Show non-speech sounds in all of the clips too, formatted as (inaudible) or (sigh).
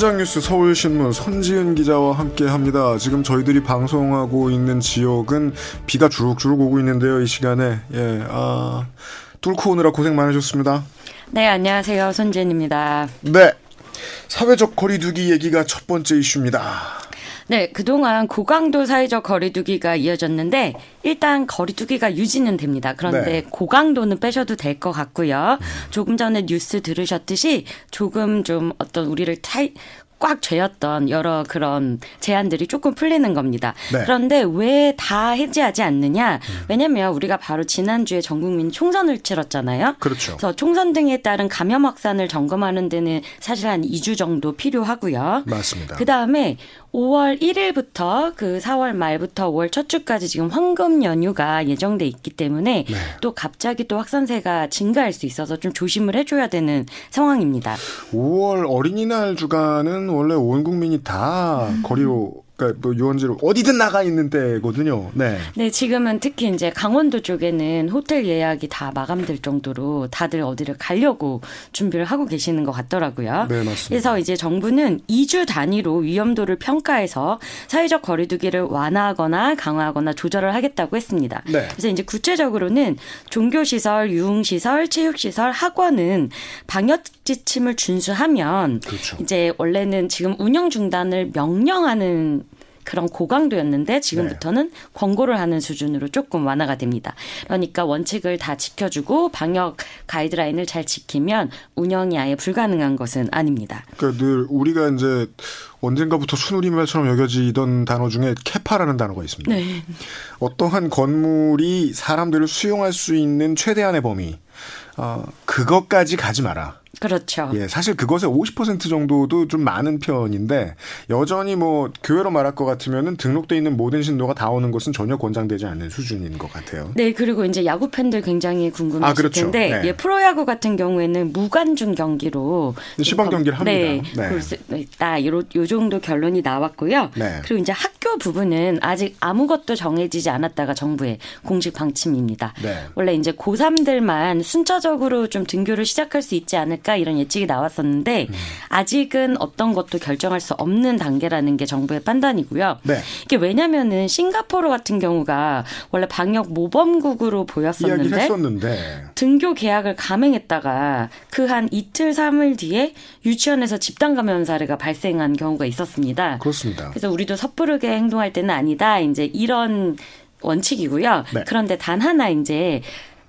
현장 뉴스 서울신문 손지은 기자와 함께 합니다. 지금 저희들이 방송하고 있는 지역은 비가 주룩주룩 오고 있는데요. 이 시간에 예, 아, 뚫고 오느라 고생 많으셨습니다. 네, 안녕하세요. 손지은입니다. 네. 사회적 거리두기 얘기가 첫 번째 이슈입니다. 네, 그동안 고강도 사회적 거리두기가 이어졌는데 일단 거리두기가 유지는 됩니다. 그런데 네. 고강도는 빼셔도 될 것 같고요. 조금 전에 뉴스 들으셨듯이 조금 좀 어떤 우리를 타이, 꽉 죄였던 여러 그런 제한들이 조금 풀리는 겁니다. 네. 그런데 왜 다 해제하지 않느냐? 음. 왜냐면 우리가 바로 지난주에 전 국민 총선을 치렀잖아요. 그렇죠. 그래서 총선 등에 따른 감염 확산을 점검하는 데는 사실 한 2주 정도 필요하고요. 맞습니다. 그 다음에 5월 1일부터 그 4월 말부터 5월 첫 주까지 지금 황금 연휴가 예정돼 있기 때문에 네. 또 갑자기 또 확산세가 증가할 수 있어서 좀 조심을 해줘야 되는 상황입니다. 5월 어린이날 주간은 원래 온 국민이 다 음. 거리로 그러니까 뭐 유원지로 어디든 나가 있는 때거든요. 네. 네, 지금은 특히 이제 강원도 쪽에는 호텔 예약이 다 마감될 정도로 다들 어디를 가려고 준비를 하고 계시는 것 같더라고요. 네, 맞습니다. 그래서 이제 정부는 2주 단위로 위험도를 평가해서 사회적 거리두기를 완화하거나 강화하거나 조절을 하겠다고 했습니다. 네. 그래서 이제 구체적으로는 종교시설, 유흥시설, 체육시설, 학원은 방역 지침을 준수하면 그렇죠. 이제 원래는 지금 운영 중단을 명령하는 그런 고강도였는데 지금부터는 네. 권고를 하는 수준으로 조금 완화가 됩니다. 그러니까 원칙을 다 지켜주고 방역 가이드라인을 잘 지키면 운영이 아예 불가능한 것은 아닙니다. 그러니까 늘 우리가 이제 언젠가부터 순우리말처럼 여겨지던 단어 중에 캐파라는 단어가 있습니다. 네. 어떠한 건물이 사람들을 수용할 수 있는 최대한의 범위, 어, 그것까지 가지 마라. 그렇죠. 예, 사실 그것의 50% 정도도 좀 많은 편인데 여전히 뭐 교회로 말할 것 같으면은 등록돼 있는 모든 신도가 다 오는 것은 전혀 권장되지 않는 수준인 것 같아요. 네, 그리고 이제 야구 팬들 굉장히 궁금하실 아, 그렇죠. 텐데 네. 예, 프로야구 같은 경우에는 무관중 경기로 시범 경기를 합니다. 네, 네. 다 요, 요 정도 결론이 나왔고요. 네. 그리고 이제 학교 부분은 아직 아무것도 정해지지 않았다가 정부의 공식 방침입니다. 네. 원래 이제 고3들만 순차적으로 좀 등교를 시작할 수 있지 않을까 않을까 이런 예측이 나왔었는데 음. 아직은 어떤 것도 결정할 수 없는 단계라는 게 정부의 판단이고요. 네. 이게 왜냐면은 싱가포르 같은 경우가 원래 방역 모범국으로 보였었는데 등교 계약을 감행했다가 그 한 이틀 삼일 뒤에 유치원에서 집단 감염 사례가 발생한 경우가 있었습니다. 그렇습니다. 그래서 우리도 섣부르게 행동할 때는 아니다. 이제 이런 원칙이고요. 네. 그런데 단 하나 이제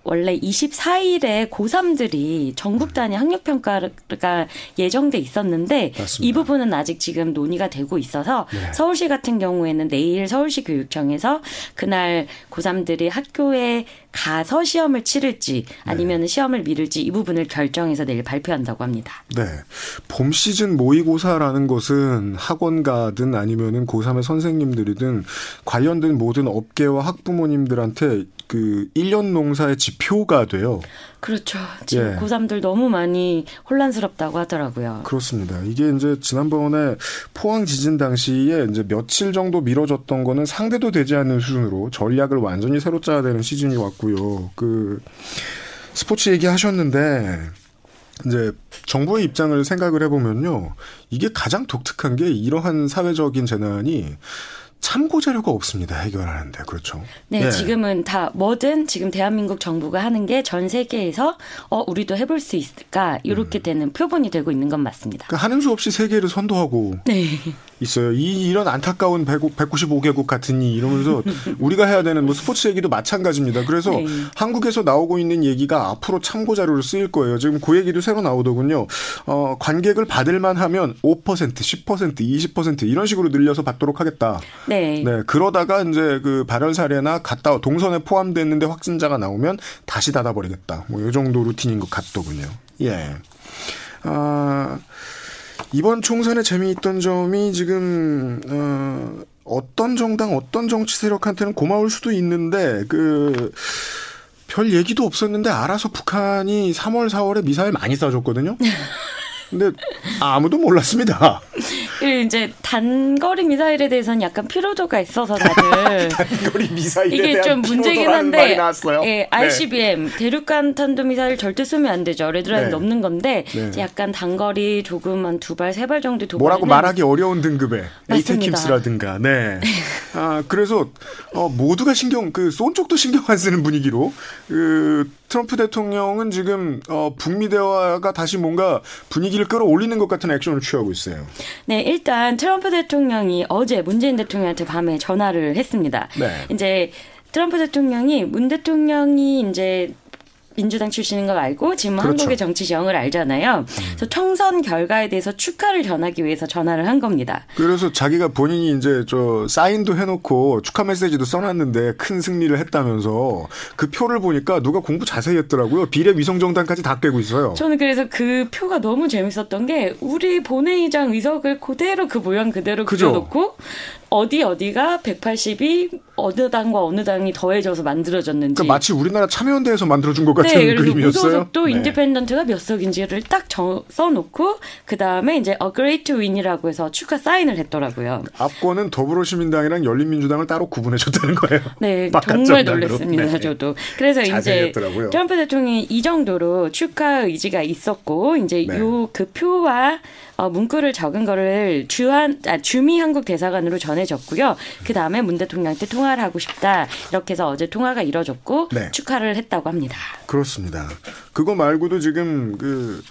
원래 24일에 고3들이 전국 단위 학력 평가가 예정돼 있었는데 맞습니다. 이 부분은 아직 지금 논의가 되고 있어서 네. 서울시 같은 경우에는 내일 서울시 교육청에서 그날 고3들이 학교에 가서 시험을 치를지 아니면 네. 시험을 미룰지 이 부분을 결정해서 내일 발표한다고 합니다. 네. 봄 시즌 모의고사라는 것은 학원가든 아니면은 고3의 선생님들이든 관련된 모든 업계와 학부모님들한테 그 1년 농사의 지표가 돼요. 그렇죠. 지금 예. 고3들 너무 많이 혼란스럽다고 하더라고요. 그렇습니다. 이게 이제 지난번에 포항 지진 당시에 이제 며칠 정도 미뤄졌던 거는 상대도 되지 않는 수준으로 전략을 완전히 새로 짜야 되는 시즌이 왔고요. 그 스포츠 얘기 하셨는데 이제 정부의 입장을 생각을 해보면요. 이게 가장 독특한 게 이러한 사회적인 재난이 참고 자료가 없습니다. 해결하는데 그렇죠. 네, 네, 지금은 다 뭐든 지금 대한민국 정부가 하는 게 전 세계에서 어 우리도 해볼 수 있을까 이렇게 음. 되는 표본이 되고 있는 건 맞습니다. 그러니까 하는 수 없이 세계를 선도하고 네. 있어요. 이 이런 안타까운 1 195개국 같으니 이러면서 (laughs) 우리가 해야 되는 뭐 스포츠 얘기도 마찬가지입니다. 그래서 네. 한국에서 나오고 있는 얘기가 앞으로 참고 자료로 쓰일 거예요. 지금 그 얘기도 새로 나오더군요. 어, 관객을 받을만 하면 5%, 10%, 20% 이런 식으로 늘려서 받도록 하겠다. 네. 네. 그러다가 이제 그 발열 사례나 갔다 동선에 포함됐는데 확진자가 나오면 다시 닫아버리겠다. 뭐 이 정도 루틴인 것 같더군요. 예. 아, 이번 총선에 재미있던 점이 지금 어, 어떤 정당 어떤 정치 세력한테는 고마울 수도 있는데 그. 별 얘기도 없었는데 알아서 북한이 3월, 4월에 미사일 많이 쏴줬거든요. (laughs) 근데 아무도 몰랐습니다. (laughs) 이제 단거리 미사일에 대해서는 약간 피로도가 있어서 다들 (laughs) 단거리 미사일에 이게 좀 문제긴 한데 예, ICBM 네. 대륙간 탄도 미사일 절대 쏘면 안 되죠. 레드라인 네. 넘는 건데 네. 약간 단거리 조금 한 두 발 세 발 정도 도 뭐라고 말하기 어려운 등급의 에이테킴스라든가 네. (laughs) 아 그래서 어, 모두가 신경 그 쏜 쪽도 신경 안 쓰는 분위기로 그 트럼프 대통령은 지금 어, 북미 대화가 다시 뭔가 분위기를 끌어올리는 것 같은 액션을 취하고 있어요. 네, 일단 트럼프 대통령이 어제 문재인 대통령한테 밤에 전화를 했습니다. 네. 이제 트럼프 대통령이 문 대통령이 이제 민주당 출신인 걸 알고 지금 그렇죠. 한국의 정치 지형을 알잖아요. 그래서 총선 결과에 대해서 축하를 전하기 위해서 전화를 한 겁니다. 그래서 자기가 본인이 이제 저 사인도 해놓고 축하 메시지도 써놨는데 큰 승리를 했다면서 그 표를 보니까 누가 공부 자세히 했더라고요. 비례 위성정당까지 다 깨고 있어요. 저는 그래서 그 표가 너무 재밌었던 게 우리 본회의장 의석을 그대로 그 모양 그대로 그려놓고 어디 어디가 180이 어느 당과 어느 당이 더해져서 만들어졌는지. 그러니까 마치 우리나라 참여연대에서 만들어준 것 같은 네, 그림이었어요. 무소속도 네. independent가 몇 석인지를 딱 정, 써놓고 그 다음에 이제 a great win이라고 해서 축하 사인을 했더라고요. 압권은 더불어시민당이랑 열린민주당을 따로 구분해줬다는 거예요. 네, (laughs) 정말 놀랐습니다. 네. 저도. 그래서 이제 했더라고요. 트럼프 대통령이 이 정도로 축하 의지가 있었고 이제 네. 요그 표와 어, 문구를 적은 거를 주한 아, 주미 한국 대사관으로 전해졌고요. 그 다음에 문 대통령한테 통화를 하고 싶다 이렇게 해서 어제 통화가 이뤄졌고 네. 축하를 했다고 합니다. 그렇습니다. 그거 말고도 지금 그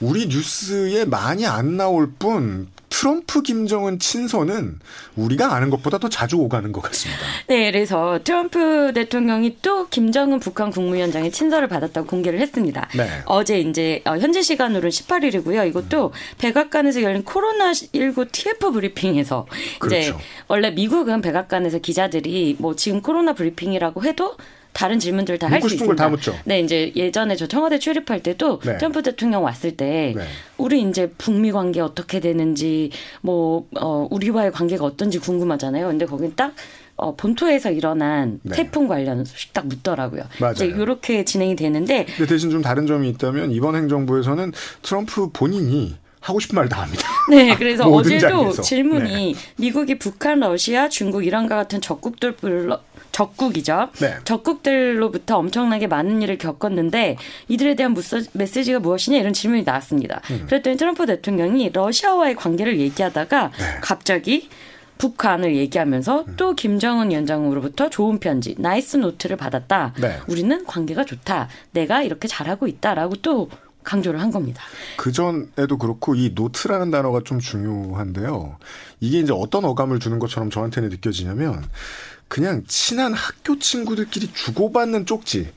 우리 뉴스에 많이 안 나올 뿐 트럼프 김정은 친서는 우리가 아는 것보다 더 자주 오가는 것 같습니다. (laughs) 네, 그래서 트럼프 대통령이 또 김정은 북한 국무위원장의 친서를 받았다고 공개를 했습니다. 네. 어제 이제 어, 현재 시간으로는 18일이고요. 이것도 음. 백악관에서 열린 코로나 19 TF 브리핑에서 그렇죠. 이제 원래 미국은 백악관에서 기자들이 뭐 지금 코로나 브리핑이라고 해도 다른 질문들을 다할 수 있습니다. 다 묻죠. 네, 이제 예전에 저 청와대 출입할 때도 네. 트럼프 대통령 왔을 때 네. 우리 이제 북미 관계 어떻게 되는지 뭐 어, 우리와의 관계가 어떤지 궁금하잖아요. 근데 거긴 딱 어, 본토에서 일어난 네. 태풍 관련 소식 딱 묻더라고요. 맞아요. 이제 이렇게 진행이 되는데 대신 좀 다른 점이 있다면 이번 행정부에서는 트럼프 본인이 하고 싶은 말 다 합니다. (laughs) 네, 그래서 어제도 장에서. 질문이 네. 미국이 북한, 러시아, 중국, 이란과 같은 적국들 불러 적국이죠. 네. 적국들로부터 엄청나게 많은 일을 겪었는데 이들에 대한 메시지가 무엇이냐 이런 질문이 나왔습니다. 음. 그랬더니 트럼프 대통령이 러시아와의 관계를 얘기하다가 네. 갑자기 북한을 얘기하면서 음. 또 김정은 위원장으로부터 좋은 편지, nice note를 받았다. 네. 우리는 관계가 좋다. 내가 이렇게 잘하고 있다라고 또 강조를 한 겁니다. 그 전에도 그렇고 이 note라는 단어가 좀 중요한데요. 이게 이제 어떤 어감을 주는 것처럼 저한테는 느껴지냐면 그냥 친한 학교 친구들끼리 주고받는 쪽지.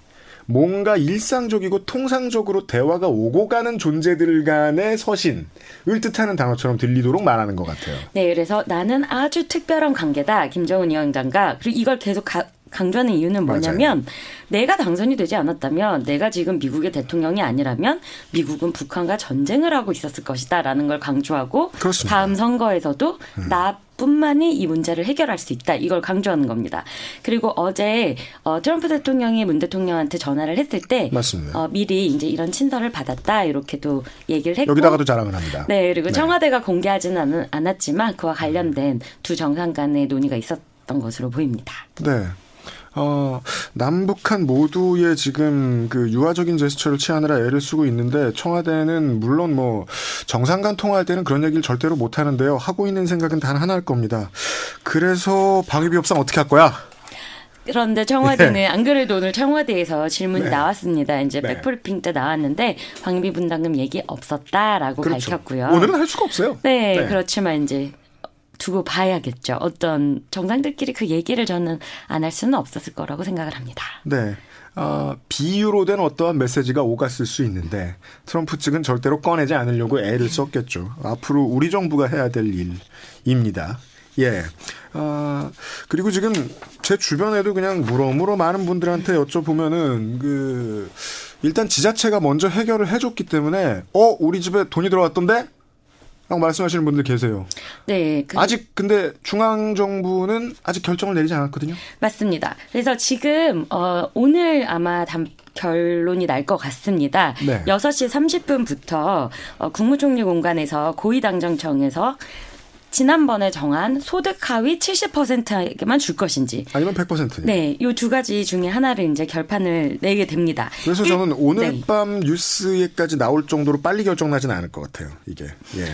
뭔가 일상적이고 통상적으로 대화가 오고 가는 존재들 간의 서신을 뜻하는 단어처럼 들리도록 말하는 것 같아요. 네, 그래서 나는 아주 특별한 관계다. 김정은 위원장과. 그리고 이걸 계속 가, 강조하는 이유는 뭐냐면 맞아요. 내가 당선이 되지 않았다면 내가 지금 미국의 대통령이 아니라면 미국은 북한과 전쟁을 하고 있었을 것이다라는 걸 강조하고 그렇습니다. 다음 선거에서도 음. 나 뿐만이 이 문제를 해결할 수 있다. 이걸 강조하는 겁니다. 그리고 어제 어, 트럼프 대통령이 문 대통령한테 전화를 했을 때 어, 미리 이제 이런 친서를 받았다 이렇게도 얘기를 했고 여기다가도 자랑을 합니다. 네, 그리고 네. 청와대가 공개하지는 않았지만 그와 관련된 두 정상 간의 논의가 있었던 것으로 보입니다. 네. 어, 남북한 모두의 지금 그 유화적인 제스처를 취하느라 애를 쓰고 있는데 청와대는 물론 뭐 정상 간 통화할 때는 그런 얘기를 절대로 못 하는데요. 하고 있는 생각은 단 하나일 겁니다. 그래서 방위비 협상 어떻게 할 거야? 그런데 청와대는 네. 안 그래도 오늘 청와대에서 질문이 네. 나왔습니다. 이제 네. 백브리핑 때 나왔는데 방위비 분담금 얘기 없었다라고 그렇죠. 밝혔고요. 오늘은 할 수가 없어요. 네, 네. 그렇지만 이제 두고 봐야겠죠. 어떤 정상들끼리 그 얘기를 저는 안 할 수는 없었을 거라고 생각을 합니다. 네. 어, 비유로 된 어떠한 메시지가 오갔을 수 있는데 트럼프 측은 절대로 꺼내지 않으려고 애를 썼겠죠. 앞으로 우리 정부가 해야 될 일입니다. 예. 아, 그리고 지금 제 주변에도 그냥 물어물어 많은 분들한테 여쭤보면은 그 일단 지자체가 먼저 해결을 해줬기 때문에 어 우리 집에 돈이 들어왔던데 라고 말씀하시는 분들 계세요. 네. 그... 아직 근데 중앙 정부는 아직 결정을 내리지 않았거든요. 맞습니다. 그래서 지금 어 오늘 아마 담 결론이 날 것 같습니다. 네. 6시 30분부터 어, 국무총리 공간에서 고위당정청에서 지난번에 정한 소득 하위 70%에게만 줄 것인지 아니면 100%? 네, 요 두 가지 중에 하나를 이제 결판을 내게 됩니다. 그래서 저는 오늘 네. 밤 뉴스에까지 나올 정도로 빨리 결정나지는 않을 것 같아요. 이게. 예.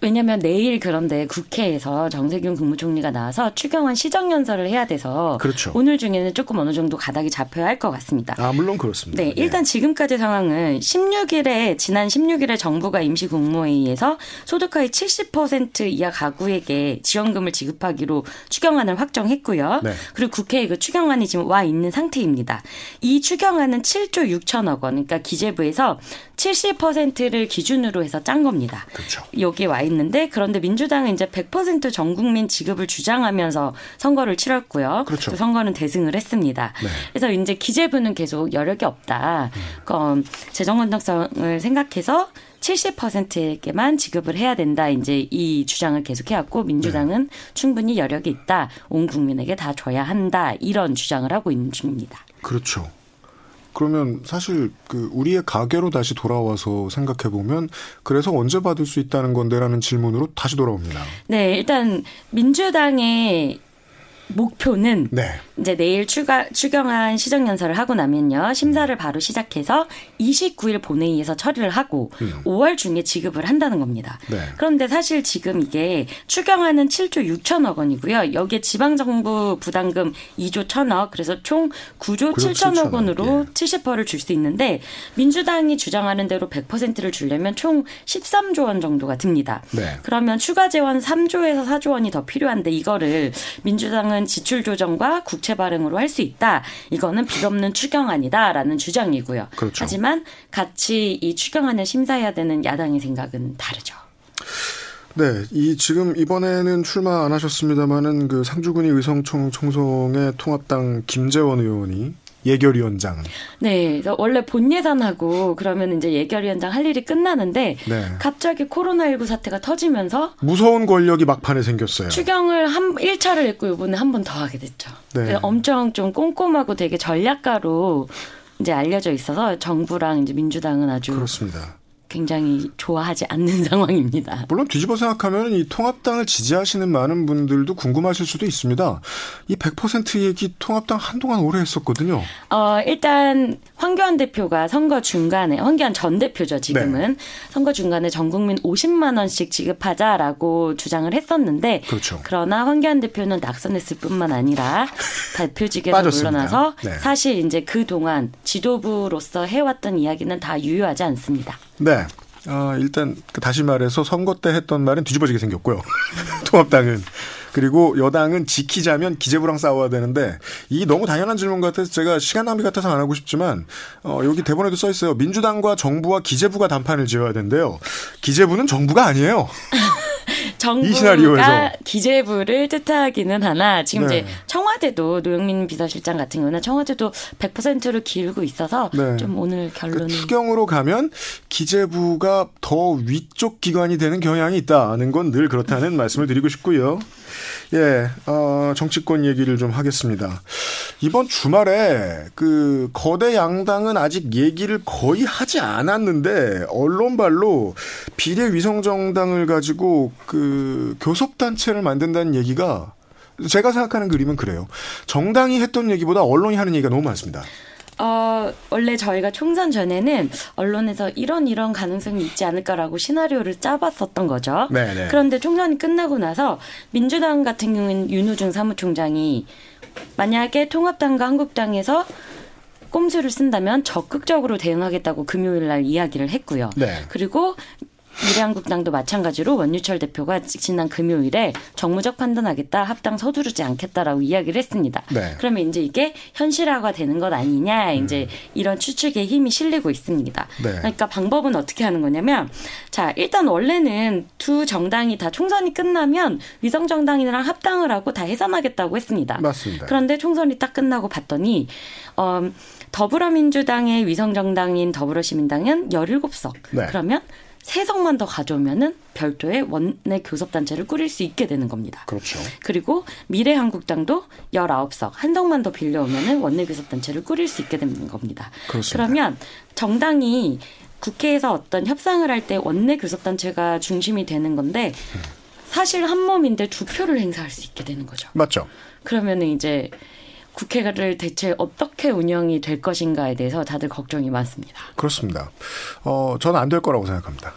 왜냐하면 내일 그런데 국회에서 정세균 국무총리가 나와서 추경안 시정연설을 해야 돼서 그렇죠. 오늘 중에는 조금 어느 정도 가닥이 잡혀야 할 것 같습니다. 아 물론 그렇습니다. 네, 일단 예. 지금까지 상황은 16일에 지난 16일에 정부가 임시 국무회의에서 소득하위 70% 이하 가구에게 지원금을 지급하기로 추경안을 확정했고요. 네. 그리고 국회에 그 추경안이 지금 와 있는 상태입니다. 이 추경안은 7조 6천억 원, 그러니까 기재부에서 70%를 기준으로 해서 짠 겁니다. 그렇죠. 여기에 와 있는데 그런데 민주당은 이제 100%전 국민 지급을 주장하면서 선거를 치렀고요. 그렇죠. 또 선거는 대승을 했습니다. 네. 그래서 이제 기재부는 계속 여력이 없다. 음. 재정 건전성을 생각해서 70%에게만 지급을 해야 된다. 이제 이 주장을 계속해왔고 민주당은 네. 충분히 여력이 있다. 온 국민에게 다 줘야 한다. 이런 주장을 하고 있는 중입니다. 그렇죠. 그러면 사실 그 우리의 가계로 다시 돌아와서 생각해 보면 그래서 언제 받을 수 있다는 건데라는 질문으로 다시 돌아옵니다. 네, 일단 민주당의 목표는 네. 이제 내일 추가 추경안 시정 연설을 하고 나면요 심사를 음. 바로 시작해서 29일 본회의에서 처리를 하고 음. 5월 중에 지급을 한다는 겁니다. 네. 그런데 사실 지금 이게 추경안은 7조 6천억 원이고요. 여기에 지방 정부 부담금 2조 1천억 그래서 총 9조 7천억 원으로 예. 70%를 줄 수 있는데 민주당이 주장하는 대로 100%를 주려면 총 13조 원 정도가 듭니다. 네. 그러면 추가 재원 3조에서 4조 원이 더 필요한데 이거를 민주당은 추경은 지출 조정과 국채 발행으로 할 수 있다. 이거는 빚없는 추경안이다라는 주장이고요. 그렇죠. 하지만 같이 이 추경안을 심사해야 되는 야당의 생각은 다르죠. 네, 이 지금 이번에는 출마 안 하셨습니다만은 그 상주군이 의성총 총송의 통합당 김재원 의원이 예결위원장. 네, 원래 본 예산하고 그러면 이제 예결위원장 할 일이 끝나는데 네. 갑자기 코로나19 사태가 터지면서 무서운 권력이 막판에 생겼어요. 추경을 한 1차를 했고 이번에 한 번 더 하게 됐죠. 네. 엄청 좀 꼼꼼하고 되게 전략가로 이제 알려져 있어서 정부랑 이제 민주당은 아주 그렇습니다. 굉장히 좋아하지 않는 (laughs) 상황입니다. 물론 뒤집어 생각하면 이 통합당을 지지하시는 많은 분들도 궁금하실 수도 있습니다. 이 100% 얘기 통합당 한동안 오래 했었거든요. 어, 일단 황교안 대표가 선거 중간에 황교안 전 대표죠, 지금은. 네. 선거 중간에 전 국민 50만 원씩 지급하자라고 주장을 했었는데 그렇죠. 그러나 황교안 대표는 낙선했을 뿐만 아니라 (laughs) 대표직에서 물러나서 네. 사실 이제 그동안 지도부로서 해왔던 이야기는 다 유효하지 않습니다. 네. 아, 일단 그 다시 말해서 선거 때 했던 말은 뒤집어지게 생겼고요. (laughs) 통합당은. 그리고 여당은 지키자면 기재부랑 싸워야 되는데 이 너무 당연한 질문 같아서 제가 시간 낭비 같아서 안 하고 싶지만 어, 여기 대본에도 써 있어요. 민주당과 정부와 기재부가 단판을 지어야 된대요. 기재부는 정부가 아니에요. (laughs) 정부가 기재부를 뜻하기는 하나 지금 네. 이제 청와대도 노영민 비서실장 같은 경우는 청와대도 100%를 기울고 있어서 네. 좀 오늘 결론은 그러니까 추경으로 가면 기재부가 더 위쪽 기관이 되는 경향이 있다는 건 늘 그렇다는 말씀을 드리고 싶고요. 예, 어, 정치권 얘기를 좀 하겠습니다. 이번 주말에 그 거대 양당은 아직 얘기를 거의 하지 않았는데 언론발로 비례 위성 정당을 가지고 그 교섭 단체를 만든다는 얘기가 제가 생각하는 그림은 그래요. 정당이 했던 얘기보다 언론이 하는 얘기가 너무 많습니다. 어, 원래 저희가 총선 전에는 언론에서 이런 이런 가능성이 있지 않을까라고 시나리오를 짜봤었던 거죠. 네네. 네. 그런데 총선이 끝나고 나서 민주당 같은 경우는 윤우중 사무총장이 만약에 통합당과 한국당에서 꼼수를 쓴다면 적극적으로 대응하겠다고 금요일 날 이야기를 했고요. 네. 그리고 미래한국당도 마찬가지로 원유철 대표가 지난 금요일에 정무적 판단하겠다 합당 서두르지 않겠다라고 이야기를 했습니다. 네. 그러면 이제 이게 현실화가 되는 것 아니냐 이제 음. 이런 추측에 힘이 실리고 있습니다. 네. 그러니까 방법은 어떻게 하는 거냐면 자 일단 원래는 두 정당이 다 총선이 끝나면 위성 정당이랑 합당을 하고 다 해산하겠다고 했습니다. 맞습니다. 그런데 총선이 딱 끝나고 봤더니 어, 더불어민주당의 위성 정당인 더불어시민당은 17석. 네. 그러면 세 석만 더 가져오면은 별도의 원내 교섭단체를 꾸릴 수 있게 되는 겁니다. 그렇죠. 그리고 미래한국당도 19석, 한 석만 더 빌려오면은 원내 교섭단체를 꾸릴 수 있게 되는 겁니다. 그렇습니다. 그러면 정당이 국회에서 어떤 협상을 할 때 원내 교섭단체가 중심이 되는 건데 사실 한 몸인데 두 표를 행사할 수 있게 되는 거죠. 맞죠. 그러면은 이제 국회를 대체 어떻게 운영이 될 것인가에 대해서 다들 걱정이 많습니다. 그렇습니다. 어, 저는 안 될 거라고 생각합니다.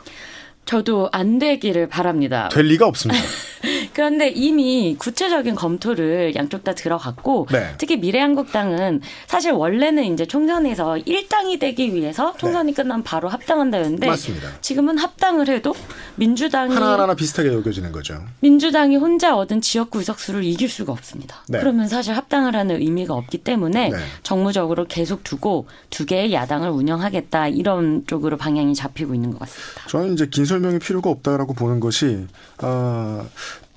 저도 안 되기를 바랍니다. 될 리가 없습니다. (laughs) 그런데 이미 구체적인 검토를 양쪽 다 들어갔고 네. 특히 미래한국당은 사실 원래는 이제 총선에서 1당이 되기 위해서 총선이 네. 끝나면 바로 합당한다는데 맞습니다. 지금은 합당을 해도 민주당이 하나하나 비슷하게 여겨지는 거죠. 민주당이 혼자 얻은 지역구 의석수를 이길 수가 없습니다. 네. 그러면 사실 합당을 하는 의미가 없기 때문에 네. 정무적으로 계속 두고 두 개의 야당을 운영하겠다 이런 쪽으로 방향이 잡히고 있는 것 같습니다. 저는 이제 긴 설명이 필요가 없다라고 보는 것이 어,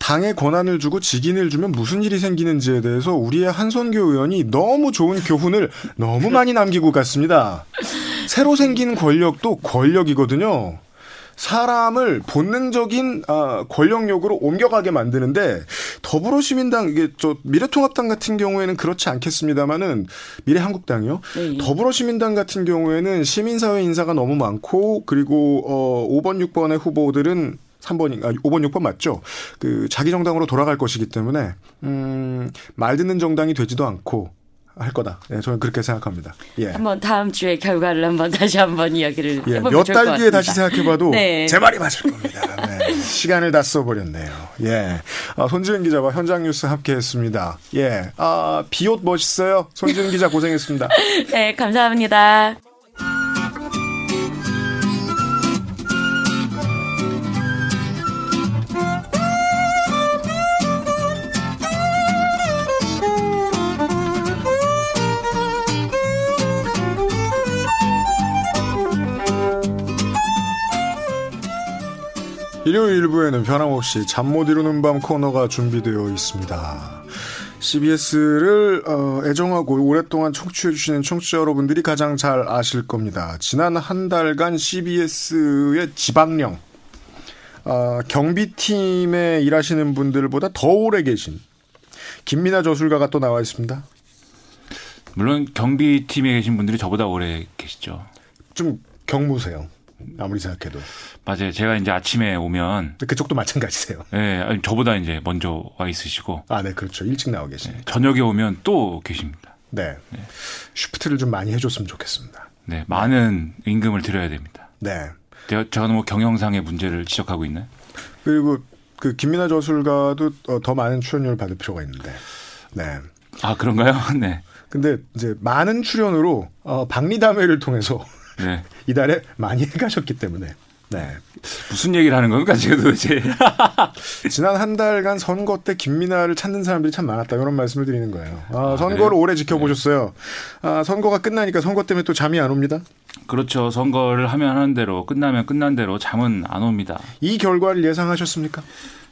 당에 권한을 주고 직인을 주면 무슨 일이 생기는지에 대해서 우리의 한선교 의원이 너무 좋은 교훈을 너무 많이 남기고 갔습니다. 새로 생긴 권력도 권력이거든요. 사람을 본능적인 아, 권력력으로 옮겨가게 만드는데 더불어시민당 이게 저 미래통합당 같은 경우에는 그렇지 않겠습니다만은 미래한국당이요. 네. 더불어시민당 같은 경우에는 시민사회 인사가 너무 많고 그리고 어 5번 6번의 후보들은 3번, 아, 5번, 6번 맞죠? 그, 자기 정당으로 돌아갈 것이기 때문에, 음, 말 듣는 정당이 되지도 않고, 할 거다. 예, 저는 그렇게 생각합니다. 예. 한번 다음 주에 결과를 한번 다시 한번 이야기를 예, 몇달 뒤에 다시 생각해봐도 네. 제 말이 맞을 겁니다. 네, 시간을 다 써버렸네요. 예, 아, 손지은 기자와 현장 뉴스 함께했습니다. 예, 아 비옷 멋있어요. 손지은 기자 고생했습니다. (laughs) 네, 감사합니다. 일요일 일부에는 변함없이 잠 못 이루는 밤 코너가 준비되어 있습니다. CBS를 어, 애정하고 오랫동안 청취해주시는 청취자 여러분들이 가장 잘 아실 겁니다. 지난 한 달간 CBS의 지방령 어, 경비팀에 일하시는 분들보다 더 오래 계신 김민아 저술가가 또 나와 있습니다. 물론 경비팀에 계신 분들이 저보다 오래 계시죠. 좀 경무세요. 아무리 생각해도. 맞아요. 제가 이제 아침에 오면 그쪽도 마찬가지세요. 네, 아니, 저보다 이제 먼저 와 있으시고. 아, 네, 그렇죠. 일찍 나와 계시니까. 네, 저녁에 오면 또 계십니다. 네. 네. 슈프트를 좀 많이 해줬으면 좋겠습니다. 네, 많은 임금을 드려야 됩니다. 네. 제가 너무 경영상의 문제를 지적하고 있나요? 그리고 그 김민아 저술가도 어, 더 많은 출연료를 받을 필요가 있는데. 네. 아 그런가요? (laughs) 네. 근데 이제 많은 출연으로 어, 박리담회를 통해서 네. (laughs) 이달에 많이 해가셨기 때문에. 네. 무슨 얘기를 하는 겁니까, 지금 도대체? (laughs) 지난 한 달간 선거 때 김민아를 찾는 사람들이 참 많았다. 이런 말씀을 드리는 거예요. 아, 아, 선거를 그래요? 오래 지켜보셨어요. 네. 아, 선거가 끝나니까 선거 때문에 또 잠이 안 옵니다? 그렇죠. 선거를 하면 하는 대로, 끝나면 끝난 대로 잠은 안 옵니다. 이 결과를 예상하셨습니까?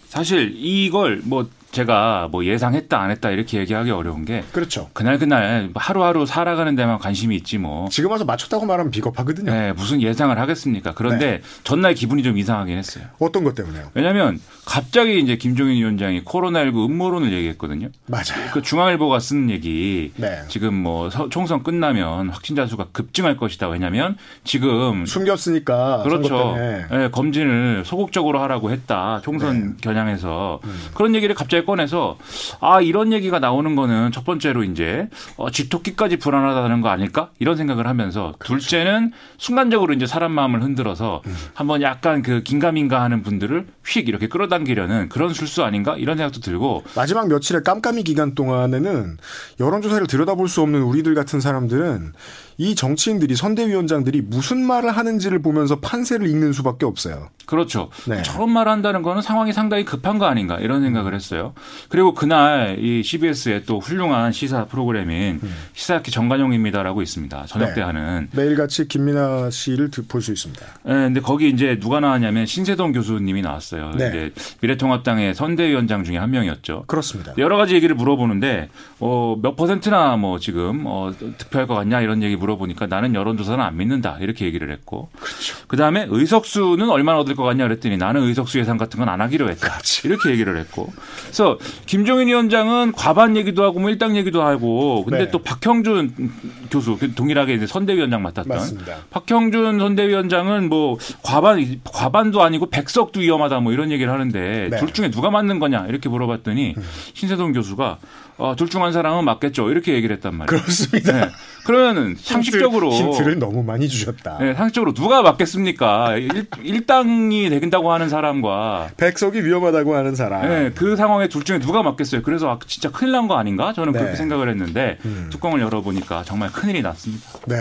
사실 이걸 뭐 제가 뭐 예상했다 안 했다 이렇게 얘기하기 어려운 게 그렇죠. 그날 그날 하루하루 살아가는 데만 관심이 있지 뭐. 지금 와서 맞췄다고 말하면 비겁하거든요. 네, 무슨 예상을 하겠습니까? 그런데 네. 전날 기분이 좀 이상하긴 했어요. 어떤 것 때문에요? 왜냐하면 갑자기 이제 김종인 위원장이 코로나19 음모론을 얘기했거든요. 맞아요. 그 중앙일보가 쓴 얘기 네. 지금 뭐 총선 끝나면 확진자 수가 급증할 것이다. 왜냐하면 지금 숨겼으니까 그렇죠. 네, 검진을 소극적으로 하라고 했다. 총선 네. 겨냥해서 음. 그런 얘기를 갑자기 문제 꺼내서 아 이런 얘기가 나오는 거는 첫 번째로 이제 어, 쥐토끼까지 불안하다는 거 아닐까 이런 생각을 하면서 그렇죠. 둘째는 순간적으로 이제 사람 마음을 흔들어서 음. 한번 약간 그 긴가민가 하는 분들을 휙 이렇게 끌어당기려는 그런 술수 아닌가 이런 생각도 들고 마지막 며칠의 깜깜이 기간 동안에는 여론조사를 들여다볼 수 없는 우리들 같은 사람들은 이 정치인들이 선대위원장들이 무슨 말을 하는지를 보면서 판세를 읽는 수밖에 없어요. 그렇죠. 네. 저런 말을 한다는 거는 상황이 상당히 급한 거 아닌가 이런 생각을 했어요. 그리고 그날 이 CBS의 또 훌륭한 시사 프로그램인 음. 시사학기 정관용입니다라고 있습니다. 저녁 네. 때 하는 매일같이 김민아 씨를 볼 수 있습니다. 네, 근데 거기 이제 누가 나왔냐면 신세동 교수님이 나왔어요. 네. 이제 미래통합당의 선대위원장 중에 한 명이었죠. 그렇습니다. 여러 가지 얘기를 물어보는데 어, 몇 퍼센트나 뭐 지금 어, 득표할 것 같냐 이런 얘기 물어보니까 나는 여론조사는 안 믿는다 이렇게 얘기를 했고 그렇죠. 그다음에 의석수는 얼마나 얻을 것 같냐 그랬더니 나는 의석수 예산 같은 건 안 하기로 했다. 그렇지. 이렇게 얘기를 했고. 그래서 김종인 위원장은 과반 얘기도 하고 뭐 일당 얘기도 하고 근데 네. 또 박형준 교수 그 동일하게 이제 선대위원장 맡았던 맞습니다. 박형준 선대위원장은 뭐 과반 과반도 아니고 백석도 위험하다 뭐 이런 얘기를 하는데 네. 둘 중에 누가 맞는 거냐 이렇게 물어봤더니 음. 신세동 교수가 어, 둘 중 한 사람은 맞겠죠. 이렇게 얘기를 했단 말이에요. 그렇습니다. 네. 그러면 상식적으로 힌트를 너무 많이 주셨다. 네, 상식적으로 누가 맞겠습니까? 일, 일당이 된다고 하는 사람과 백석이 위험하다고 하는 사람. 네, 그 상황에 둘 중에 누가 맞겠어요? 그래서 아, 진짜 큰일 난 거 아닌가? 저는 네. 그렇게 생각을 했는데 음. 뚜껑을 열어보니까 정말 큰일이 났습니다. 네.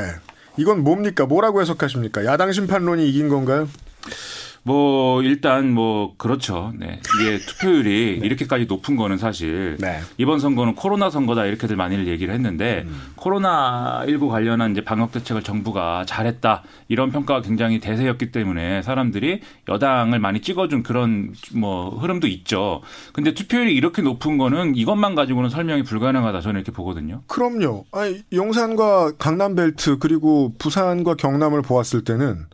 이건 뭡니까? 뭐라고 해석하십니까? 야당 심판론이 이긴 건가요? 뭐 일단 뭐 그렇죠. 네. 이게 (laughs) 투표율이 네. 이렇게까지 높은 거는 사실 네. 이번 선거는 코로나 선거다 이렇게들 많이들 얘기를 했는데 음. 코로나 19 관련한 이제 방역 대책을 정부가 잘했다 이런 평가가 굉장히 대세였기 때문에 사람들이 여당을 많이 찍어준 그런 뭐 흐름도 있죠. 근데 투표율이 이렇게 높은 거는 이것만 가지고는 설명이 불가능하다 저는 이렇게 보거든요. 그럼요. 아니, 용산과 강남 벨트 그리고 부산과 경남을 보았을 때는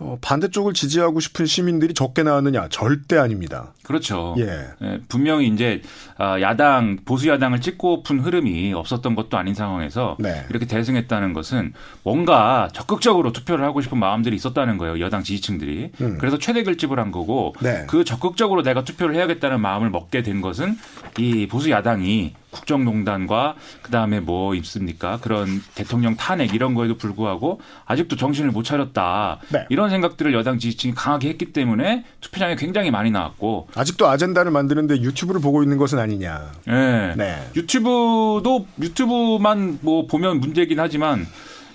어, 반대쪽을 지지하고 싶은 시민들이 적게 나왔느냐? 절대 아닙니다. 그렇죠. 예. 예 분명히 이제 아, 야당 보수 야당을 찍고 픈 흐름이 없었던 것도 아닌 상황에서 네. 이렇게 대승했다는 것은 뭔가 적극적으로 투표를 하고 싶은 마음들이 있었다는 거예요. 여당 지지층들이. 음. 그래서 최대 결집을 한 거고 네. 그 적극적으로 내가 투표를 해야겠다는 마음을 먹게 된 것은 이 보수 야당이 국정농단과 그다음에 뭐 있습니까? 그런 대통령 탄핵 이런 거에도 불구하고 아직도 정신을 못 차렸다. 네. 이런 생각들을 여당 지지층이 강하게 했기 때문에 투표장에 굉장히 많이 나왔고 아직도 아젠다를 만드는데 유튜브를 보고 있는 것은 아니냐. 네. 네. 유튜브도 유튜브만 뭐 보면 문제긴 하지만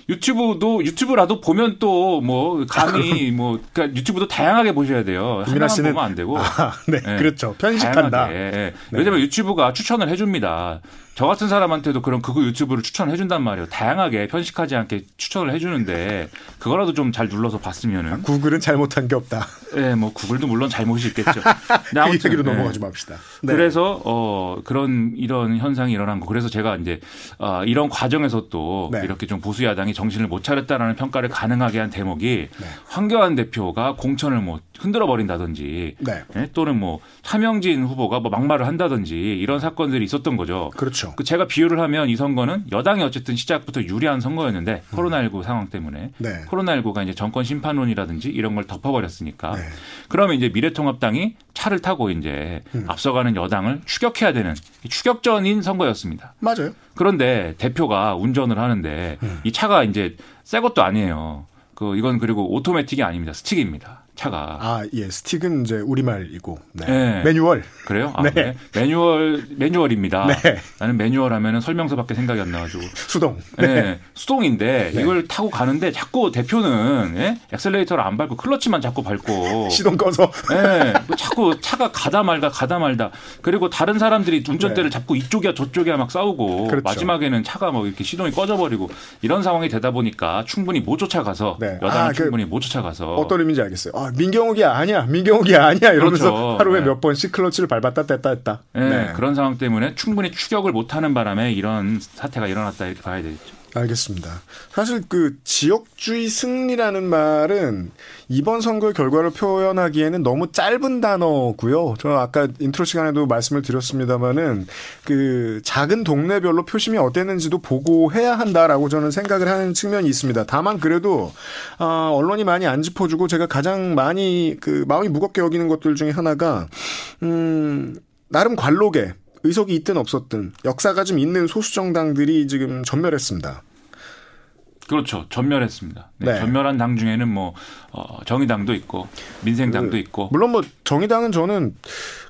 유튜브도 유튜브라도 보면 또 뭐 감히 뭐 그러니까 유튜브도 다양하게 보셔야 돼요. 하나만 씨는, 보면 안 되고. 아, 네, 네, 그렇죠. 편식한다. 네. 왜냐면 유튜브가 추천을 해줍니다. 저 같은 사람한테도 그런 그거 유튜브를 추천해 준단 말이에요. 다양하게 편식하지 않게 추천을 해 주는데 그거라도 좀 잘 눌러서 봤으면은 아, 구글은 잘못한 게 없다. 네, 뭐 구글도 물론 잘못이 있겠죠. (laughs) 그 아무튼 얘기로 네. 넘어가지 맙시다. 네. 그래서 어 그런 이런 현상이 일어난 거. 그래서 제가 이제 어 이런 과정에서 또 네. 이렇게 좀 보수 야당이 정신을 못 차렸다라는 평가를 가능하게 한 대목이 네. 황교안 대표가 공천을 뭐 흔들어 버린다든지 네. 네? 또는 뭐 차명진 후보가 뭐 막말을 한다든지 이런 사건들이 있었던 거죠. 그렇죠. 그 제가 비유를 하면 이 선거는 여당이 어쨌든 시작부터 유리한 선거였는데 음. 코로나19 상황 때문에 네. 코로나19가 이제 정권 심판론이라든지 이런 걸 덮어버렸으니까 네. 그러면 이제 미래통합당이 차를 타고 이제 음. 앞서가는 여당을 추격해야 되는 추격전인 선거였습니다. 맞아요. 그런데 대표가 운전을 하는데 음. 이 차가 이제 새 것도 아니에요. 그 이건 그리고 오토매틱이 아닙니다. 스틱입니다. 차가. 아, 예. 스틱은 이제 우리말이고. 네. 네. 매뉴얼. 그래요? 아, 네. 네. 매뉴얼, 매뉴얼입니다. 네. 나는 매뉴얼 하면은 설명서밖에 생각이 안 나가지고. 수동. 네. 네. 수동인데 네. 이걸 타고 가는데 자꾸 대표는 예? 엑셀레이터를 안 밟고 클러치만 자꾸 밟고. 시동 꺼서. 네. 뭐 자꾸 차가 가다 말다 가다 말다. 그리고 다른 사람들이 운전대를 잡고 이쪽이야 저쪽이야 막 싸우고. 그렇죠. 마지막에는 차가 뭐 이렇게 시동이 꺼져버리고 이런 상황이 되다 보니까 충분히 못 쫓아가서 여당은 아, 그 충분히 못 쫓아가서. 어떤 의미인지 알겠어요. 아, 민경욱이 아니야, 민경욱이 아니야 이러면서 그렇죠. 하루에 네. 몇 번씩 클러치를 밟았다 뗐다 했다. 네, 네. 그런 상황 때문에 충분히 추격을 못하는 바람에 이런 사태가 일어났다 이렇게 봐야 되겠죠. 알겠습니다. 사실 그 지역주의 승리라는 말은 이번 선거 결과를 표현하기에는 너무 짧은 단어고요. 저는 아까 인트로 시간에도 말씀을 드렸습니다마는 그 작은 동네별로 표심이 어땠는지도 보고 해야 한다라고 저는 생각을 하는 측면이 있습니다. 다만 그래도 아, 언론이 많이 안 짚어주고 제가 가장 많이 그 마음이 무겁게 여기는 것들 중에 하나가 음 나름 관록에 의석이 있든 없었든 역사가 좀 있는 소수 정당들이 지금 전멸했습니다. 그렇죠. 전멸했습니다. 네, 네. 전멸한 당 중에는 뭐 어, 정의당도 있고 민생당도 그, 있고 물론 뭐 정의당은 저는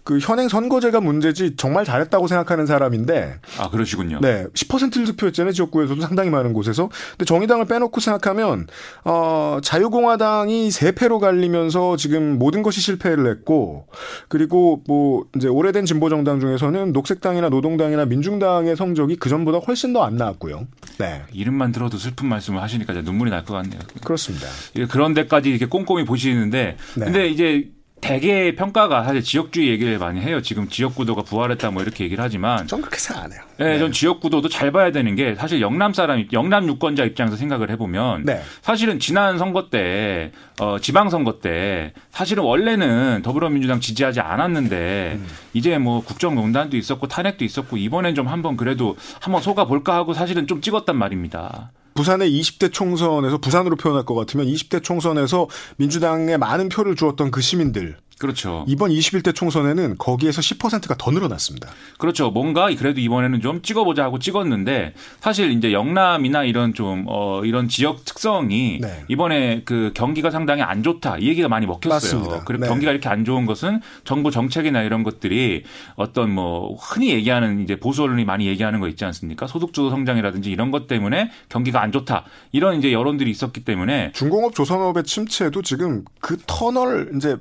그 현행 선거제가 문제지 정말 잘했다고 생각하는 사람인데 아 그러시군요. 네, 10%를 득표했잖아요 지역구에서도 상당히 많은 곳에서. 근데 정의당을 빼놓고 생각하면 어 자유공화당이 세 패로 갈리면서 지금 모든 것이 실패를 했고 그리고 뭐 이제 오래된 진보 정당 중에서는 녹색당이나 노동당이나 민중당의 성적이 그 전보다 훨씬 더 안 나왔고요. 네. 이름만 들어도 슬픈 말씀을 하시니까 눈물이 날 것 같네요. 그렇습니다. 그런 데까지 이렇게 꼼꼼히 보시는데 네. 근데 이제 대개 평가가 사실 지역주의 얘기를 많이 해요. 지금 지역구도가 부활했다 뭐 이렇게 얘기를 하지만 전 그렇게 생각 안 해요. 네, 네. 전 지역구도도 잘 봐야 되는 게 사실 영남 사람, 영남 유권자 입장에서 생각을 해보면 네. 사실은 지난 선거 때 어, 지방선거 때 사실은 원래는 더불어민주당 지지하지 않았는데 음. 이제 뭐 국정농단도 있었고 탄핵도 있었고 이번엔 좀 한번 그래도 한번 속아 볼까 하고 사실은 좀 찍었단 말입니다. 부산의 20대 총선에서 부산으로 표현할 것 같으면 20대 총선에서 민주당에 많은 표를 주었던 그 시민들 그렇죠. 이번 21대 총선에는 거기에서 10%가 더 늘어났습니다. 그렇죠. 뭔가 그래도 이번에는 좀 찍어보자 하고 찍었는데 사실 이제 영남이나 이런 좀, 어, 이런 지역 특성이 네. 이번에 그 경기가 상당히 안 좋다. 이 얘기가 많이 먹혔어요. 맞습니다. 그리고 네. 경기가 이렇게 안 좋은 것은 정부 정책이나 이런 것들이 어떤 뭐 흔히 얘기하는 이제 보수 언론이 많이 얘기하는 거 있지 않습니까? 소득주도 성장이라든지 이런 것 때문에 경기가 안 좋다. 이런 이제 여론들이 있었기 때문에 중공업 조선업의 침체도 지금 그 터널 이제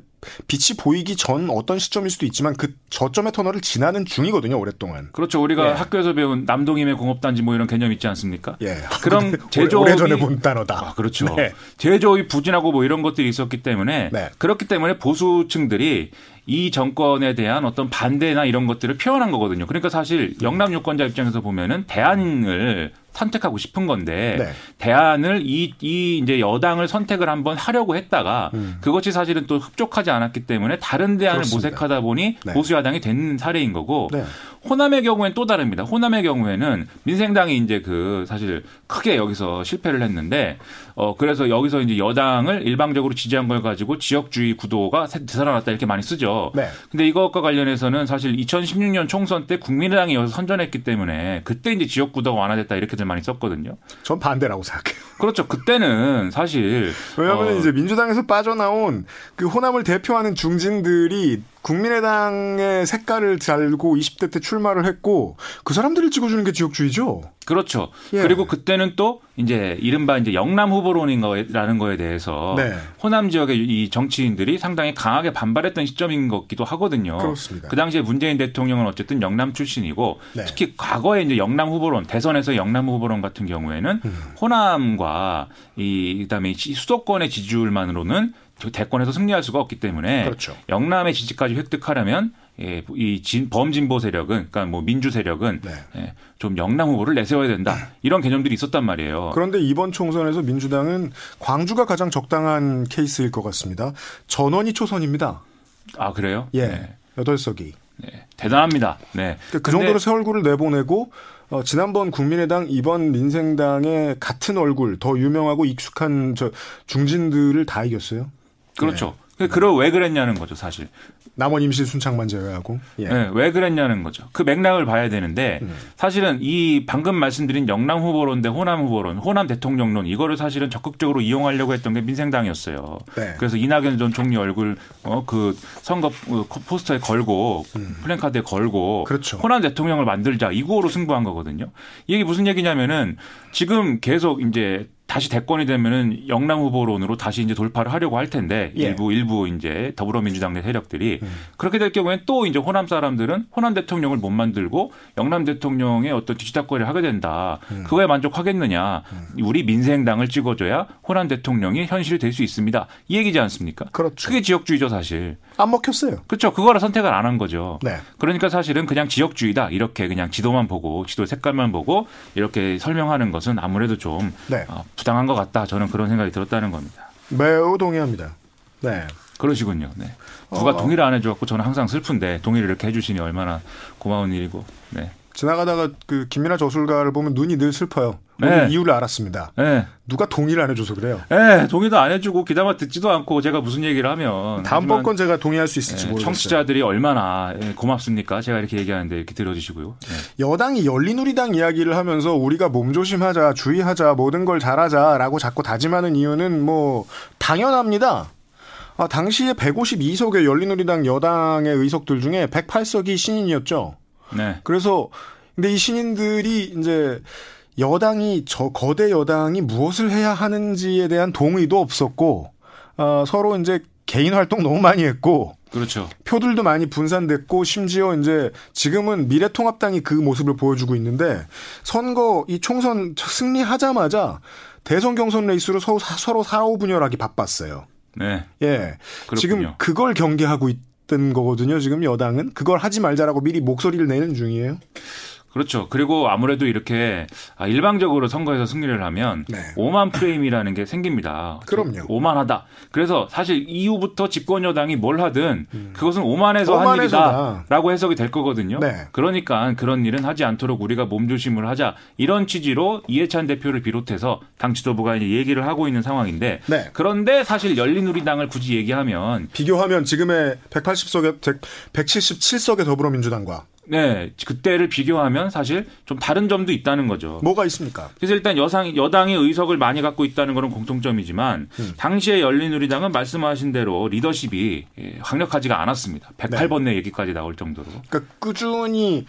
빛이 보이기 전 어떤 시점일 수도 있지만 그 저점의 터널을 지나는 중이거든요, 오랫동안. 그렇죠. 우리가 예. 학교에서 배운 남동임의 공업단지 뭐 이런 개념 있지 않습니까? 예. 그런 제조업이 오래전에 본 단어다. 아, 그렇죠. 네. 제조업이 부진하고 뭐 이런 것들이 있었기 때문에 네. 그렇기 때문에 보수층들이 이 정권에 대한 어떤 반대나 이런 것들을 표현한 거거든요. 그러니까 사실 영남 유권자 입장에서 보면은 대안을 선택하고 싶은 건데 네. 대안을 이, 이 이제 여당을 선택을 한번 하려고 했다가 음. 그것이 사실은 또 흡족하지 않았기 때문에 다른 대안을 그렇습니다. 모색하다 보니 네. 보수 야당이 된 사례인 거고 네. 호남의 경우에는 또 다릅니다. 호남의 경우에는 민생당이 이제 그 사실 크게 여기서 실패를 했는데 어 그래서 여기서 이제 여당을 일방적으로 지지한 걸 가지고 지역주의 구도가 되살아났다 이렇게 많이 쓰죠. 네. 근데 이것과 관련해서는 사실 2016년 총선 때 국민의당이 여기서 선전했기 때문에 그때 이제 지역 구도가 완화됐다 이렇게들 많이 썼거든요. 전 반대라고 생각해요. 그렇죠. 그때는 사실 왜냐하면 어. 이제 민주당에서 빠져나온 그 호남을 대표하는 중진들이 국민의당의 색깔을 달고 20대 때 출마를 했고 그 사람들을 찍어주는 게 지역주의죠. 그렇죠. 예. 그리고 그때는 또 이제 이른바 이제 영남 후보론인 거라는 거에 대해서 네. 호남 지역의 이 정치인들이 상당히 강하게 반발했던 시점인 것기도 하거든요. 그렇습니다. 그 당시에 문재인 대통령은 어쨌든 영남 출신이고 네. 특히 과거에 이제 영남 후보론 대선에서 영남 후보론 같은 경우에는 음. 호남과 이 그다음에 수도권의 지지율만으로는 대권에서 승리할 수가 없기 때문에 그렇죠. 영남의 지지까지 획득하려면 예, 이 진, 범진보 세력은 그러니까 뭐 민주 세력은 네. 예, 좀 영남 후보를 내세워야 된다 이런 개념들이 있었단 말이에요. 그런데 이번 총선에서 민주당은 광주가 가장 적당한 케이스일 것 같습니다. 전원이 초선입니다. 아 그래요? 예, 네. 8석이. 네, 대단합니다. 네. 그, 그 정도로 새 얼굴을 내보내고 어, 지난번 국민의당 이번 민생당의 같은 얼굴 더 유명하고 익숙한 저 중진들을 다 이겼어요. 그렇죠. 네. 그럼 왜 그랬냐는 거죠, 사실. 남원 임시 순창만 제외하고. 예. 네, 왜 그랬냐는 거죠. 그 맥락을 봐야 되는데 음. 사실은 이 방금 말씀드린 영남 후보론 대 호남 후보론, 호남 대통령론 이거를 사실은 적극적으로 이용하려고 했던 게 민생당이었어요. 네. 그래서 이낙연 전 총리 얼굴 어 그 선거 어, 포스터에 걸고 음. 플랜카드에 걸고 그렇죠. 호남 대통령을 만들자 이거로 승부한 거거든요. 이게 무슨 얘기냐면은 지금 계속 이제 다시 대권이 되면은 영남 후보론으로 다시 이제 돌파를 하려고 할 텐데 예. 일부 일부 이제 더불어민주당 내 세력들이 음. 그렇게 될 경우엔 또 이제 호남 사람들은 호남 대통령을 못 만들고 영남 대통령의 어떤 뒤치다거리를 하게 된다. 음. 그거에 만족하겠느냐? 음. 우리 민생당을 찍어줘야 호남 대통령이 현실이 될 수 있습니다. 이 얘기지 않습니까? 그렇죠. 그게 지역주의죠 사실. 안 먹혔어요. 그렇죠. 그거를 선택을 안 한 거죠. 네. 그러니까 사실은 그냥 지역주의다 이렇게 그냥 지도만 보고 지도 색깔만 보고 이렇게 설명하는 것은 아무래도 좀 네. 어, 부당한 것 같다. 저는 그런 생각이 들었다는 겁니다. 매우 동의합니다. 네. 그러시군요. 네. 누가 어. 동의를 안 해줘갖고 저는 항상 슬픈데 동의를 이렇게 해주시니 얼마나 고마운 일이고. 네. 지나가다가 그 김민아 저술가를 보면 눈이 늘 슬퍼요. 네. 이유를 알았습니다. 네. 누가 동의를 안 해줘서 그래요. 네, 동의도 안 해주고 귀담아 듣지도 않고 제가 무슨 얘기를 하면 다음번 건 제가 동의할 수 있을지 네, 모르겠어요. 청취자들이 얼마나 예, 고맙습니까? 제가 이렇게 얘기하는데 이렇게 들어주시고요. 네. 여당이 열린우리당 이야기를 하면서 우리가 몸조심하자, 주의하자, 모든 걸 잘하자라고 자꾸 다짐하는 이유는 뭐 당연합니다. 아, 당시에 152석의 열린우리당 여당의 의석들 중에 108석이 신인이었죠. 네. 그래서 근데 이 신인들이 이제 여당이 저 거대 여당이 무엇을 해야 하는지에 대한 동의도 없었고 어, 서로 이제 개인 활동 너무 많이 했고 그렇죠. 표들도 많이 분산됐고 심지어 이제 지금은 미래통합당이 그 모습을 보여주고 있는데 선거 이 총선 승리하자마자 대선 경선 레이스로 서로, 서로 사오분열하기 바빴어요. 네. 예. 그렇군요. 지금 그걸 경계하고 있던 거거든요. 지금 여당은 그걸 하지 말자라고 미리 목소리를 내는 중이에요. 그렇죠. 그리고 아무래도 이렇게 아, 일방적으로 선거에서 승리를 하면 네. 오만 프레임이라는 게 생깁니다. 그럼요. 오만하다. 그래서 사실 이후부터 집권 여당이 뭘 하든 음. 그것은 오만해서 한 일이다라고 해석이 될 거거든요. 네. 그러니까 그런 일은 하지 않도록 우리가 몸조심을 하자 이런 취지로 이해찬 대표를 비롯해서 당 지도부가 이제 얘기를 하고 있는 상황인데 네. 그런데 사실 열린우리당을 굳이 얘기하면 비교하면 지금의 180석에 177석의 더불어민주당과 네, 그때를 비교하면 사실 좀 다른 점도 있다는 거죠. 뭐가 있습니까? 그래서 일단 여상 여당이 의석을 많이 갖고 있다는 것은 공통점이지만 음. 당시에 열린우리당은 말씀하신 대로 리더십이 예, 강력하지가 않았습니다. 108번 내 네. 얘기까지 나올 정도로. 그러니까 꾸준히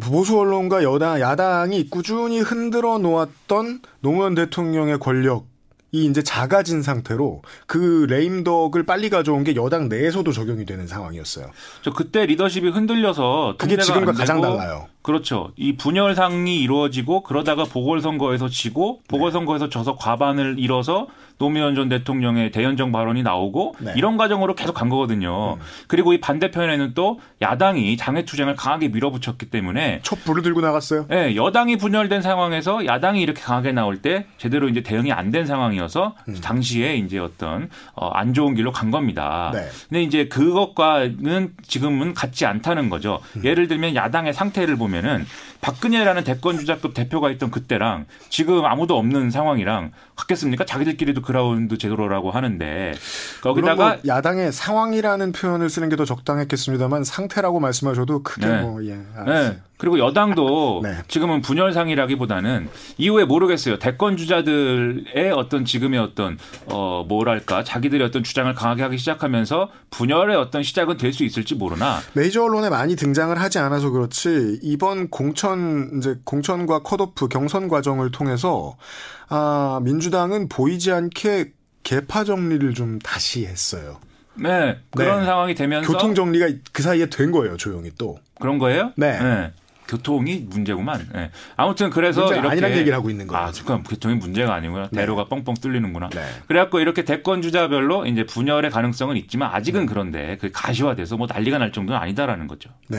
보수 언론과 여당 야당이 꾸준히 흔들어 놓았던 노무현 대통령의 권력 이 이제 작아진 상태로 그 레임덕을 빨리 가져온 게 여당 내에서도 적용이 되는 상황이었어요. 저 그때 리더십이 흔들려서 그게 지금과 가장 달라요. 그렇죠. 이 분열상이 이루어지고 그러다가 보궐선거에서 지고 보궐선거에서 져서 과반을 잃어서 노무현 전 대통령의 대연정 발언이 나오고 네. 이런 과정으로 계속 간 거거든요. 음. 그리고 이 반대편에는 또 야당이 장애투쟁을 강하게 밀어붙였기 때문에 촛불을 들고 나갔어요. 네, 여당이 분열된 상황에서 야당이 이렇게 강하게 나올 때 제대로 이제 대응이 안 된 상황이어서 음. 당시에 이제 어떤 어, 안 좋은 길로 간 겁니다. 네. 근데 이제 그것과는 지금은 같지 않다는 거죠. 음. 예를 들면 야당의 상태를 보면은 박근혜라는 대권 주자급 대표가 있던 그때랑 지금 아무도 없는 상황이랑 같겠습니까? 자기들끼리도 그라운드 제도라고 하는데 거기다가 뭐 야당의 상황이라는 표현을 쓰는 게 더 적당했겠습니다만 상태라고 말씀하셔도 크게 네. 뭐 예. 네. 그리고 여당도 (laughs) 네. 지금은 분열상이라기보다는 이후에 모르겠어요. 대권 주자들의 어떤 지금의 어떤 어 뭐랄까 자기들의 어떤 주장을 강하게 하기 시작하면서 분열의 어떤 시작은 될 수 있을지 모르나 메이저 언론에 많이 등장을 하지 않아서 그렇지 이번 공천 이제 공천과 컷오프 경선 과정을 통해서 아 민주당은 보이지 않게 개파 정리를 좀 다시 했어요. 네 그런 네. 상황이 되면서 교통 정리가 그 사이에 된 거예요 조용히 또 그런 거예요? 네. 네. 교통이 문제구만. 네. 아무튼 그래서 이렇게 아니란 얘기를 하고 있는 거예요. 아, 그럼 교통이 문제가 아니고요. 네. 대로가 뻥뻥 뚫리는구나. 네. 그래갖고 이렇게 대권 주자별로 이제 분열의 가능성은 있지만 아직은 네. 그런데 그 가시화돼서 뭐 난리가 날 정도는 아니다라는 거죠. 네.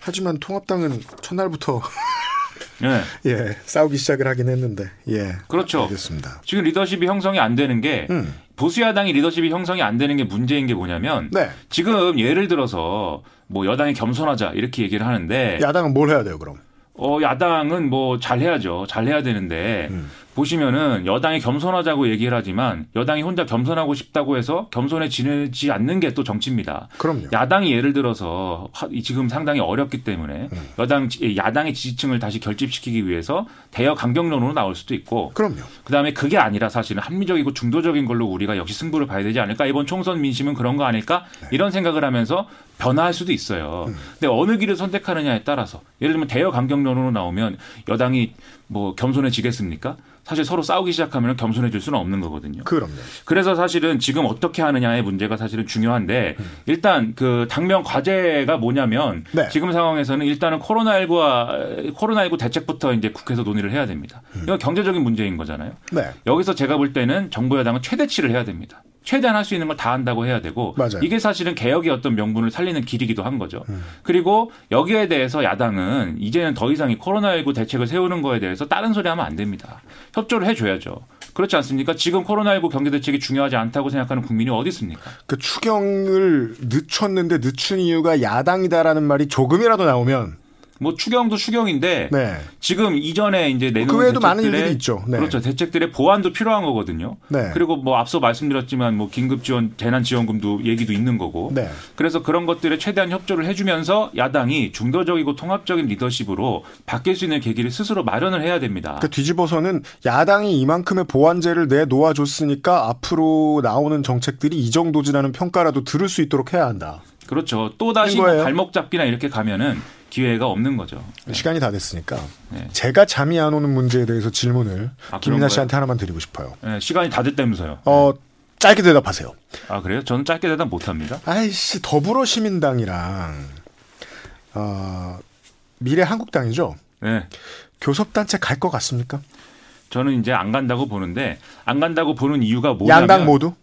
하지만 통합당은 첫날부터 (laughs) 네. 예, 싸우기 시작을 하긴 했는데, 예. 그렇죠. 알겠습니다. 지금 리더십이 형성이 안 되는 게, 음. 보수 야당이 리더십이 형성이 안 되는 게 문제인 게 뭐냐면, 네. 지금 예를 들어서, 뭐 여당이 겸손하자, 이렇게 얘기를 하는데. 야당은 뭘 해야 돼요, 그럼? 어, 야당은 뭐 잘해야죠. 잘해야 되는데, 음. 보시면은 여당이 겸손하자고 얘기를 하지만 여당이 혼자 겸손하고 싶다고 해서 겸손해지지 않는 게 또 정치입니다. 그럼요. 야당이 예를 들어서 지금 상당히 어렵기 때문에 음. 여당 야당의 지지층을 다시 결집시키기 위해서 대여 강경론으로 나올 수도 있고 그럼요. 그다음에 그게 아니라 사실은 합리적이고 중도적인 걸로 우리가 역시 승부를 봐야 되지 않을까 이번 총선 민심은 그런 거 아닐까 네. 이런 생각을 하면서 변화할 수도 있어요. 음. 근데 어느 길을 선택하느냐에 따라서 예를 들면 대여 강경론으로 나오면 여당이 뭐 겸손해지겠습니까? 사실 서로 싸우기 시작하면 겸손해질 수는 없는 거거든요. 그럼요. 그래서 사실은 지금 어떻게 하느냐의 문제가 사실은 중요한데 음. 일단 그 당면 과제가 뭐냐면 네. 지금 상황에서는 일단은 코로나19와 코로나19 대책부터 이제 국회에서 논의를 해야 됩니다. 음. 이건 경제적인 문제인 거잖아요. 네. 여기서 제가 볼 때는 정부 여당은 최대치를 해야 됩니다. 최대한 할 수 있는 걸 다 한다고 해야 되고 맞아요. 이게 사실은 개혁의 어떤 명분을 살리는 길이기도 한 거죠. 음. 그리고 여기에 대해서 야당은 이제는 더 이상 이 코로나19 대책을 세우는 거에 대해서 다른 소리 하면 안 됩니다. 협조를 해줘야죠. 그렇지 않습니까? 지금 코로나19 경제 대책이 중요하지 않다고 생각하는 국민이 어디 있습니까? 그 추경을 늦췄는데 늦춘 이유가 야당이다라는 말이 조금이라도 나오면 뭐 추경도 추경인데 네. 지금 이전에 이제 내놓은 그 외에도 많은 일들이 있죠. 네. 그렇죠. 대책들의 보완도 필요한 거거든요. 네. 그리고 뭐 앞서 말씀드렸지만 뭐 긴급 지원, 재난 지원금도 얘기도 있는 거고. 네. 그래서 그런 것들에 최대한 협조를 해 주면서 야당이 중도적이고 통합적인 리더십으로 바뀔 수 있는 계기를 스스로 마련을 해야 됩니다. 그 뒤집어서는 야당이 이만큼의 보완제를 내놓아 줬으니까 앞으로 나오는 정책들이 이 정도지라는 평가라도 들을 수 있도록 해야 한다. 그렇죠. 또 다시 뭐 발목 잡기나 이렇게 가면은 기회가 없는 거죠. 네. 시간이 다 됐으니까 네. 제가 잠이 안 오는 문제에 대해서 질문을 아, 김민아 씨한테 하나만 드리고 싶어요. 네, 시간이 다 됐다면서요. 어 짧게 대답하세요. 아 그래요? 저는 짧게 대답 못합니다. 아이씨 더불어 시민당이랑 어, 미래 한국당이죠. 네. 교섭단체 갈 것 같습니까? 저는 이제 안 간다고 보는데 안 간다고 보는 이유가 뭐냐면 양당 모두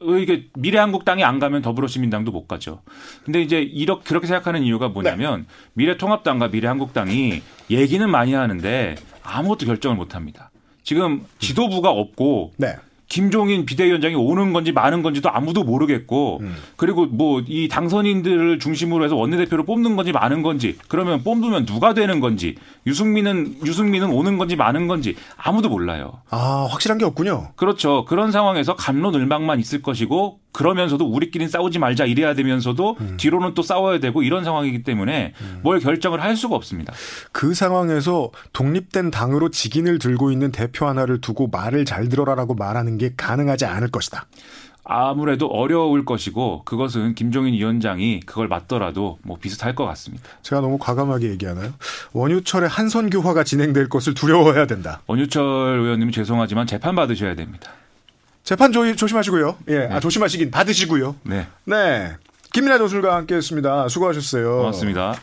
이게 미래한국당이 안 가면 더불어시민당도 못 가죠. 근데 이제 이렇게 그렇게 생각하는 이유가 뭐냐면 네. 미래통합당과 미래한국당이 얘기는 많이 하는데 아무것도 결정을 못 합니다. 지금 지도부가 없고 네. 김종인 비대위원장이 오는 건지 마는 건지도 아무도 모르겠고 음. 그리고 뭐 이 당선인들을 중심으로 해서 원내대표를 뽑는 건지 마는 건지 그러면 뽑으면 누가 되는 건지 유승민은 유승민은 오는 건지 마는 건지 아무도 몰라요. 아 확실한 게 없군요. 그렇죠. 그런 상황에서 감론을박만 있을 것이고 그러면서도 우리끼리 싸우지 말자 이래야 되면서도 음. 뒤로는 또 싸워야 되고 이런 상황이기 때문에 음. 뭘 결정을 할 수가 없습니다. 그 상황에서 독립된 당으로 직인을 들고 있는 대표 하나를 두고 말을 잘 들어라라고 말하는 게 가능하지 않을 것이다. 아무래도 어려울 것이고 그것은 김종인 위원장이 그걸 맞더라도 뭐 비슷할 것 같습니다. 제가 너무 과감하게 얘기하나요? 원유철의 한선 교화가 진행될 것을 두려워해야 된다. 원유철 의원님 죄송하지만 재판 받으셔야 됩니다. 재판 조, 조심하시고요. 예, 네. 아, 조심하시긴 받으시고요. 네. 네. 김민아 교수가 함께했습니다. 수고하셨어요. 고맙습니다.